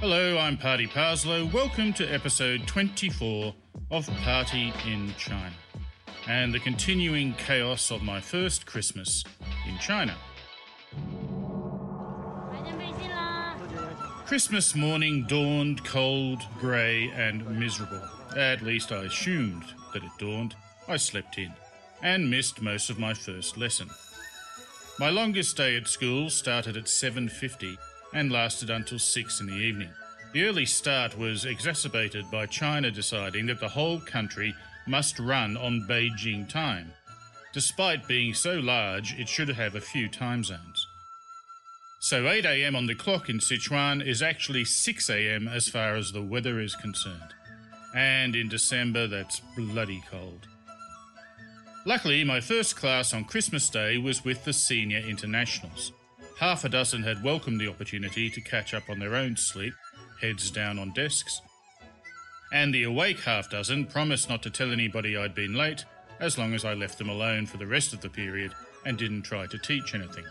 Hello, I'm Party Parslow. Welcome to episode 24 of Party in China and the continuing chaos of my first Christmas in China. Christmas morning dawned cold, grey, and miserable. At least I assumed that it dawned. I slept in and missed most of my first lesson. My longest day at school started at 7:50 and lasted until 6 in the evening. The early start was exacerbated by China deciding that the whole country must run on Beijing time. Despite being so large, it should have a few time zones. So 8 am on the clock in Sichuan is actually 6 am as far as the weather is concerned. And in December, that's bloody cold. Luckily, my first class on Christmas Day was with the senior internationals. Half a dozen had welcomed the opportunity to catch up on their own sleep, heads down on desks. And the awake half dozen promised not to tell anybody I'd been late, as long as I left them alone for the rest of the period and didn't try to teach anything.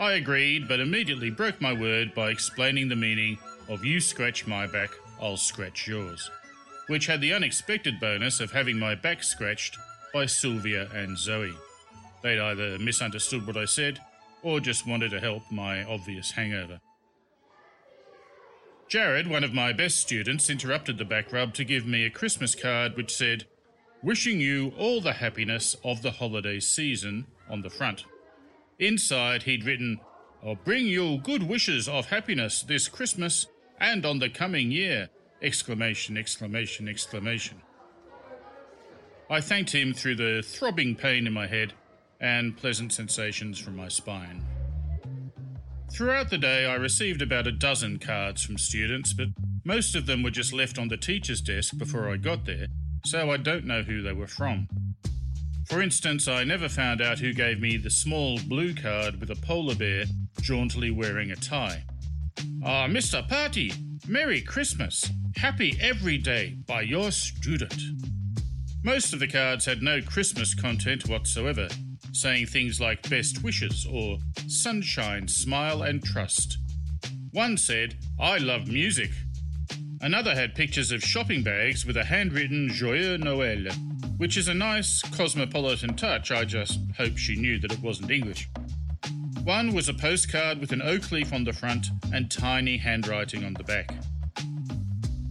I agreed, but immediately broke my word by explaining the meaning of you scratch my back, I'll scratch yours, which had the unexpected bonus of having my back scratched by Sylvia and Zoe. They'd either misunderstood what I said or just wanted to help my obvious hangover. Jared, one of my best students, interrupted the back rub to give me a Christmas card which said, Wishing you all the happiness of the holiday season on the front. Inside, he'd written, I'll bring you good wishes of happiness this Christmas and on the coming year! Exclamation, exclamation, exclamation. I thanked him through the throbbing pain in my head and pleasant sensations from my spine. Throughout the day, I received about a dozen cards from students, but most of them were just left on the teacher's desk before I got there, so I don't know who they were from. For instance, I never found out who gave me the small blue card with a polar bear jauntily wearing a tie. Ah, Mr. Party, Merry Christmas! Happy every day by your student. Most of the cards had no Christmas content whatsoever, saying things like best wishes or sunshine, smile, and trust. One said, I love music. Another had pictures of shopping bags with a handwritten Joyeux Noël, which is a nice cosmopolitan touch. I just hope she knew that it wasn't English. One was a postcard with an oak leaf on the front and tiny handwriting on the back.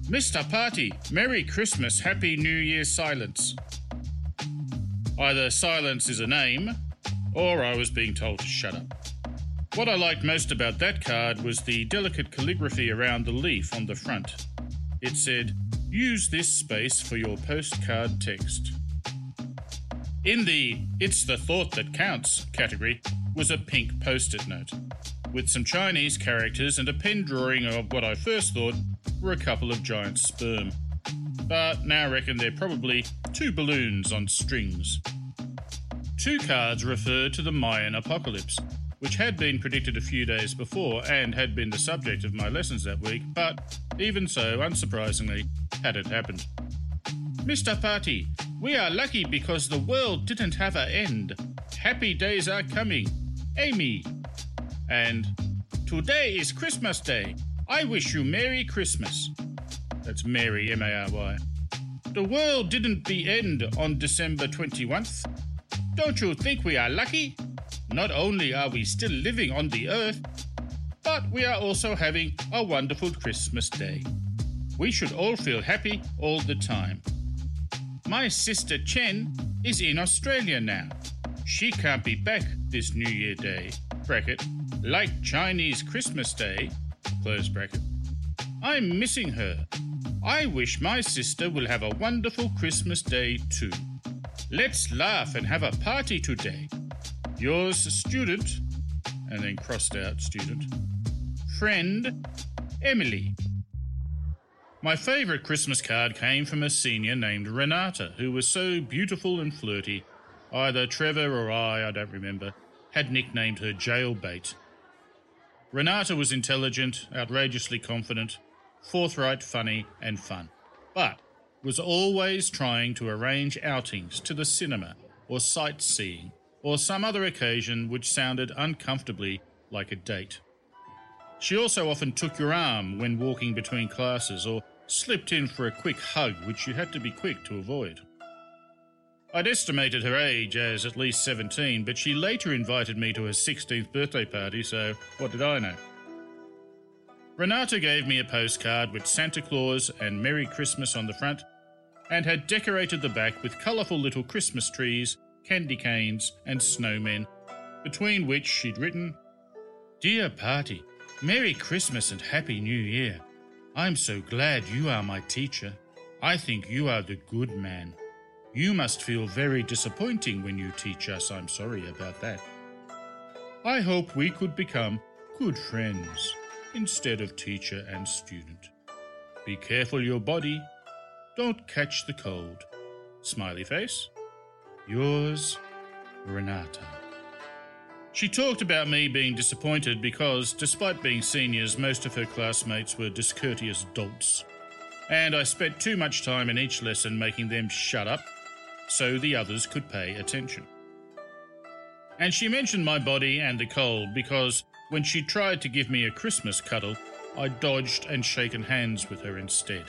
Mr. Party, Merry Christmas, Happy New Year silence. Either silence is a name, or I was being told to shut up. What I liked most about that card was the delicate calligraphy around the leaf on the front. It said, Use this space for your postcard text. In the It's the Thought That Counts category was a pink post it note, with some Chinese characters and a pen drawing of what I first thought were a couple of giant sperm. But now I reckon they're probably two balloons on strings. Two cards refer to the Mayan apocalypse, which had been predicted a few days before and had been the subject of my lessons that week, but even so, unsurprisingly, had it happened. Mr. Party, we are lucky because the world didn't have an end. Happy days are coming. Amy. And today is Christmas Day. I wish you Merry Christmas. That's Mary, M A R Y. The world didn't be end on December 21st. Don't you think we are lucky? Not only are we still living on the earth, but we are also having a wonderful Christmas day. We should all feel happy all the time. My sister Chen is in Australia now. She can't be back this New Year Day, bracket, like Chinese Christmas Day, close bracket. I'm missing her. I wish my sister will have a wonderful Christmas Day too. Let's laugh and have a party today. Yours, student, and then crossed out student, friend, Emily. My favourite Christmas card came from a senior named Renata, who was so beautiful and flirty. Either Trevor or I, I don't remember, had nicknamed her Jailbait. Renata was intelligent, outrageously confident, forthright, funny, and fun, but was always trying to arrange outings to the cinema or sightseeing or some other occasion which sounded uncomfortably like a date. She also often took your arm when walking between classes or slipped in for a quick hug, which you had to be quick to avoid. I'd estimated her age as at least 17, but she later invited me to her 16th birthday party, so what did I know? Renata gave me a postcard with Santa Claus and Merry Christmas on the front, and had decorated the back with colourful little Christmas trees, candy canes, and snowmen, between which she'd written, Dear Party, Merry Christmas and Happy New Year. I'm so glad you are my teacher. I think you are the good man. You must feel very disappointing when you teach us. I'm sorry about that. I hope we could become good friends instead of teacher and student. Be careful your body. Don't catch the cold. Smiley face. Yours, Renata. She talked about me being disappointed because, despite being seniors, most of her classmates were discourteous dolts. And I spent too much time in each lesson making them shut up so the others could pay attention. And she mentioned my body and the cold because when she tried to give me a Christmas cuddle, I dodged and shaken hands with her instead.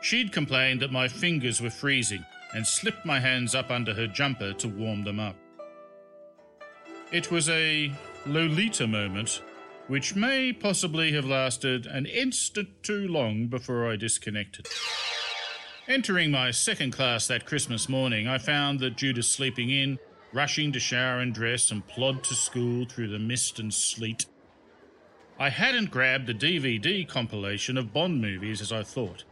She'd complained that my fingers were freezing and slipped my hands up under her jumper to warm them up. It was a Lolita moment, which may possibly have lasted an instant too long before I disconnected. Entering my second class that Christmas morning, I found that Judas sleeping in, rushing to shower and dress and plod to school through the mist and sleet. I hadn't grabbed the DVD compilation of Bond movies as I thought.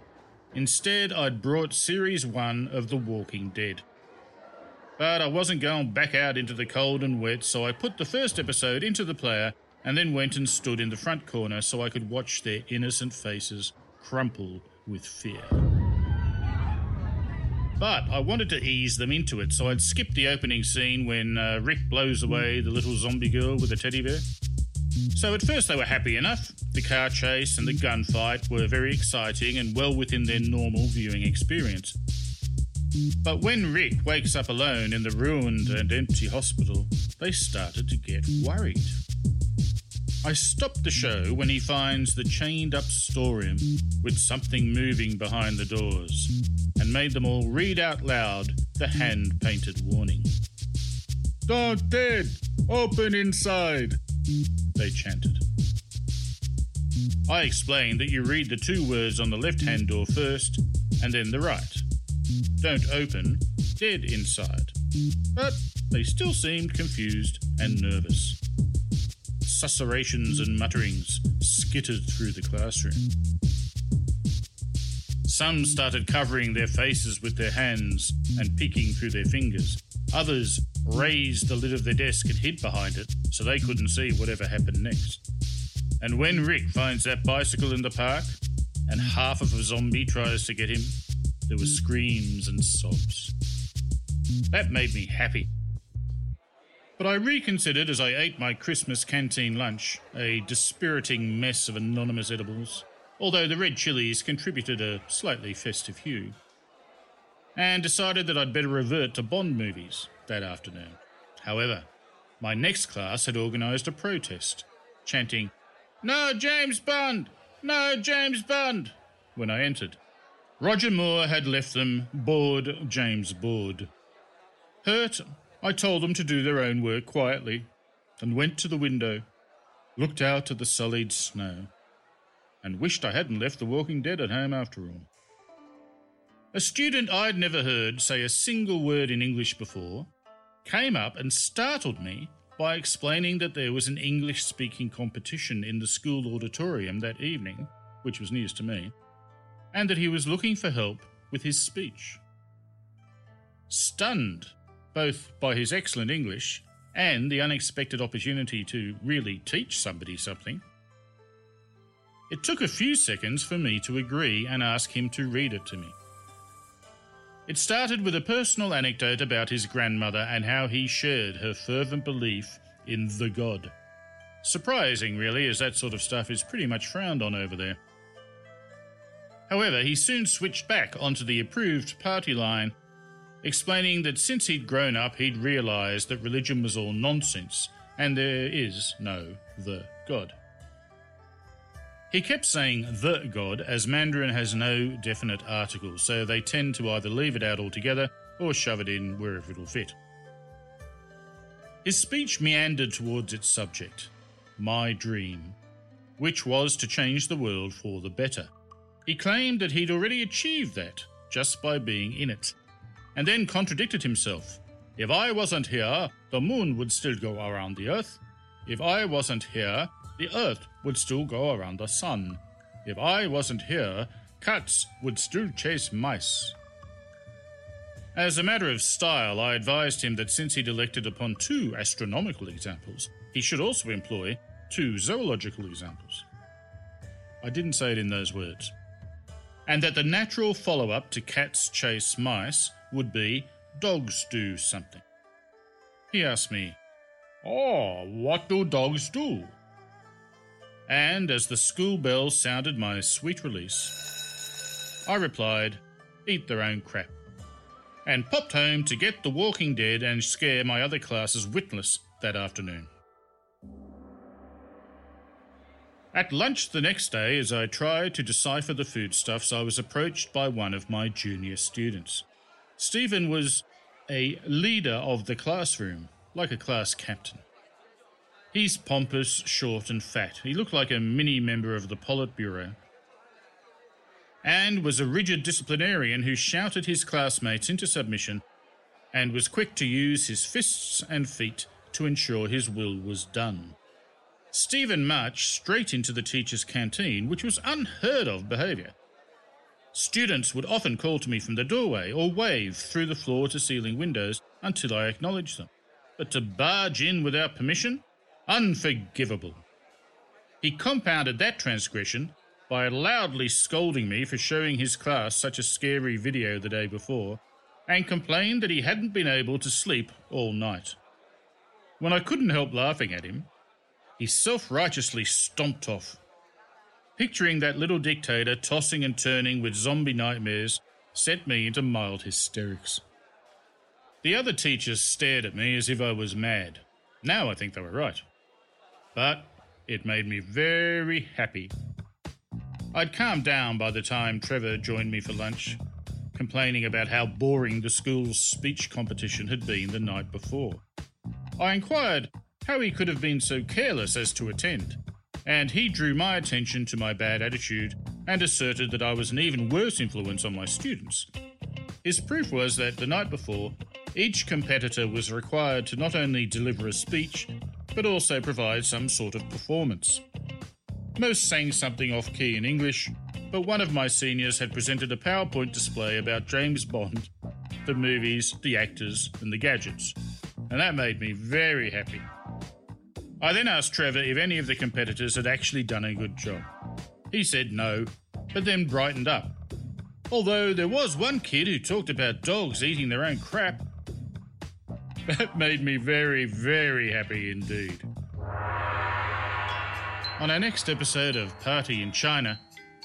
Instead, I'd brought Series 1 of The Walking Dead. But I wasn't going back out into the cold and wet, so I put the first episode into the player and then went and stood in the front corner so I could watch their innocent faces crumple with fear. But I wanted to ease them into it, so I'd skip the opening scene when uh, Rick blows away the little zombie girl with a teddy bear. So at first they were happy enough. The car chase and the gunfight were very exciting and well within their normal viewing experience. But when Rick wakes up alone in the ruined and empty hospital, they started to get worried. I stopped the show when he finds the chained up storeroom with something moving behind the doors and made them all read out loud the hand painted warning. Don't dead! Open inside! They chanted. I explained that you read the two words on the left hand door first and then the right. Don't open, dead inside. But they still seemed confused and nervous susurrations and mutterings skittered through the classroom. Some started covering their faces with their hands and peeking through their fingers. Others raised the lid of their desk and hid behind it so they couldn't see whatever happened next. And when Rick finds that bicycle in the park and half of a zombie tries to get him, there were screams and sobs. That made me happy but I reconsidered as I ate my Christmas canteen lunch, a dispiriting mess of anonymous edibles, although the red chilies contributed a slightly festive hue, and decided that I'd better revert to Bond movies that afternoon. However, my next class had organised a protest, chanting, No James Bond! No James Bond! when I entered. Roger Moore had left them bored James Board. Hurt, I told them to do their own work quietly, and went to the window, looked out at the sullied snow, and wished I hadn't left The Walking Dead at home after all. A student I'd never heard say a single word in English before came up and startled me by explaining that there was an English speaking competition in the school auditorium that evening, which was news to me, and that he was looking for help with his speech. Stunned both by his excellent English and the unexpected opportunity to really teach somebody something. It took a few seconds for me to agree and ask him to read it to me. It started with a personal anecdote about his grandmother and how he shared her fervent belief in the God. Surprising, really, as that sort of stuff is pretty much frowned on over there. However, he soon switched back onto the approved party line explaining that since he'd grown up, he'd realised that religion was all nonsense and there is no the God. He kept saying the God as Mandarin has no definite article, so they tend to either leave it out altogether or shove it in wherever it'll fit. His speech meandered towards its subject, my dream, which was to change the world for the better. He claimed that he'd already achieved that just by being in it, and then contradicted himself. If I wasn't here, the moon would still go around the earth. If I wasn't here, the earth would still go around the sun. If I wasn't here, cats would still chase mice. As a matter of style, I advised him that since he'd elected upon two astronomical examples, he should also employ two zoological examples. I didn't say it in those words. And that the natural follow up to cats chase mice would be dogs do something. He asked me, Oh, what do dogs do? And as the school bell sounded my sweet release, I replied, Eat their own crap and popped home to get The Walking Dead and scare my other classes witless that afternoon. At lunch the next day, as I tried to decipher the foodstuffs, I was approached by one of my junior students. Stephen was a leader of the classroom, like a class captain. He's pompous, short, and fat. He looked like a mini member of the Politburo and was a rigid disciplinarian who shouted his classmates into submission and was quick to use his fists and feet to ensure his will was done. Stephen marched straight into the teacher's canteen, which was unheard of behaviour. Students would often call to me from the doorway or wave through the floor to ceiling windows until I acknowledged them. But to barge in without permission? Unforgivable. He compounded that transgression by loudly scolding me for showing his class such a scary video the day before, and complained that he hadn't been able to sleep all night. When I couldn't help laughing at him, he self righteously stomped off. Picturing that little dictator tossing and turning with zombie nightmares sent me into mild hysterics. The other teachers stared at me as if I was mad. Now I think they were right. But it made me very happy I'd calmed down by the time Trevor joined me for lunch, complaining about how boring the school's speech competition had been the night before. I inquired how he could have been so careless as to attend, and he drew my attention to my bad attitude and asserted that I was an even worse influence on my students. His proof was that the night before, each competitor was required to not only deliver a speech, but also provide some sort of performance. Most sang something off key in English, but one of my seniors had presented a PowerPoint display about James Bond, the movies, the actors, and the gadgets, and that made me very happy. I then asked Trevor if any of the competitors had actually done a good job. He said no, but then brightened up. Although there was one kid who talked about dogs eating their own crap. That made me very, very happy indeed. On our next episode of Party in China,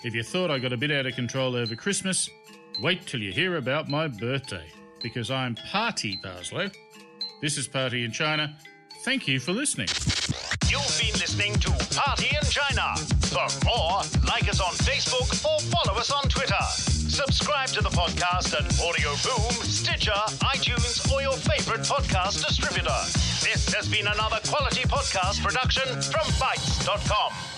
if you thought I got a bit out of control over Christmas, wait till you hear about my birthday, because I'm Party Parslow. This is Party in China. Thank you for listening. You've been listening to Party in China. For more, like us on Facebook or follow us on Twitter. Subscribe to the podcast at Audio Boom, Stitcher, iTunes, or your favorite podcast distributor. This has been another quality podcast production from Bitesz.com.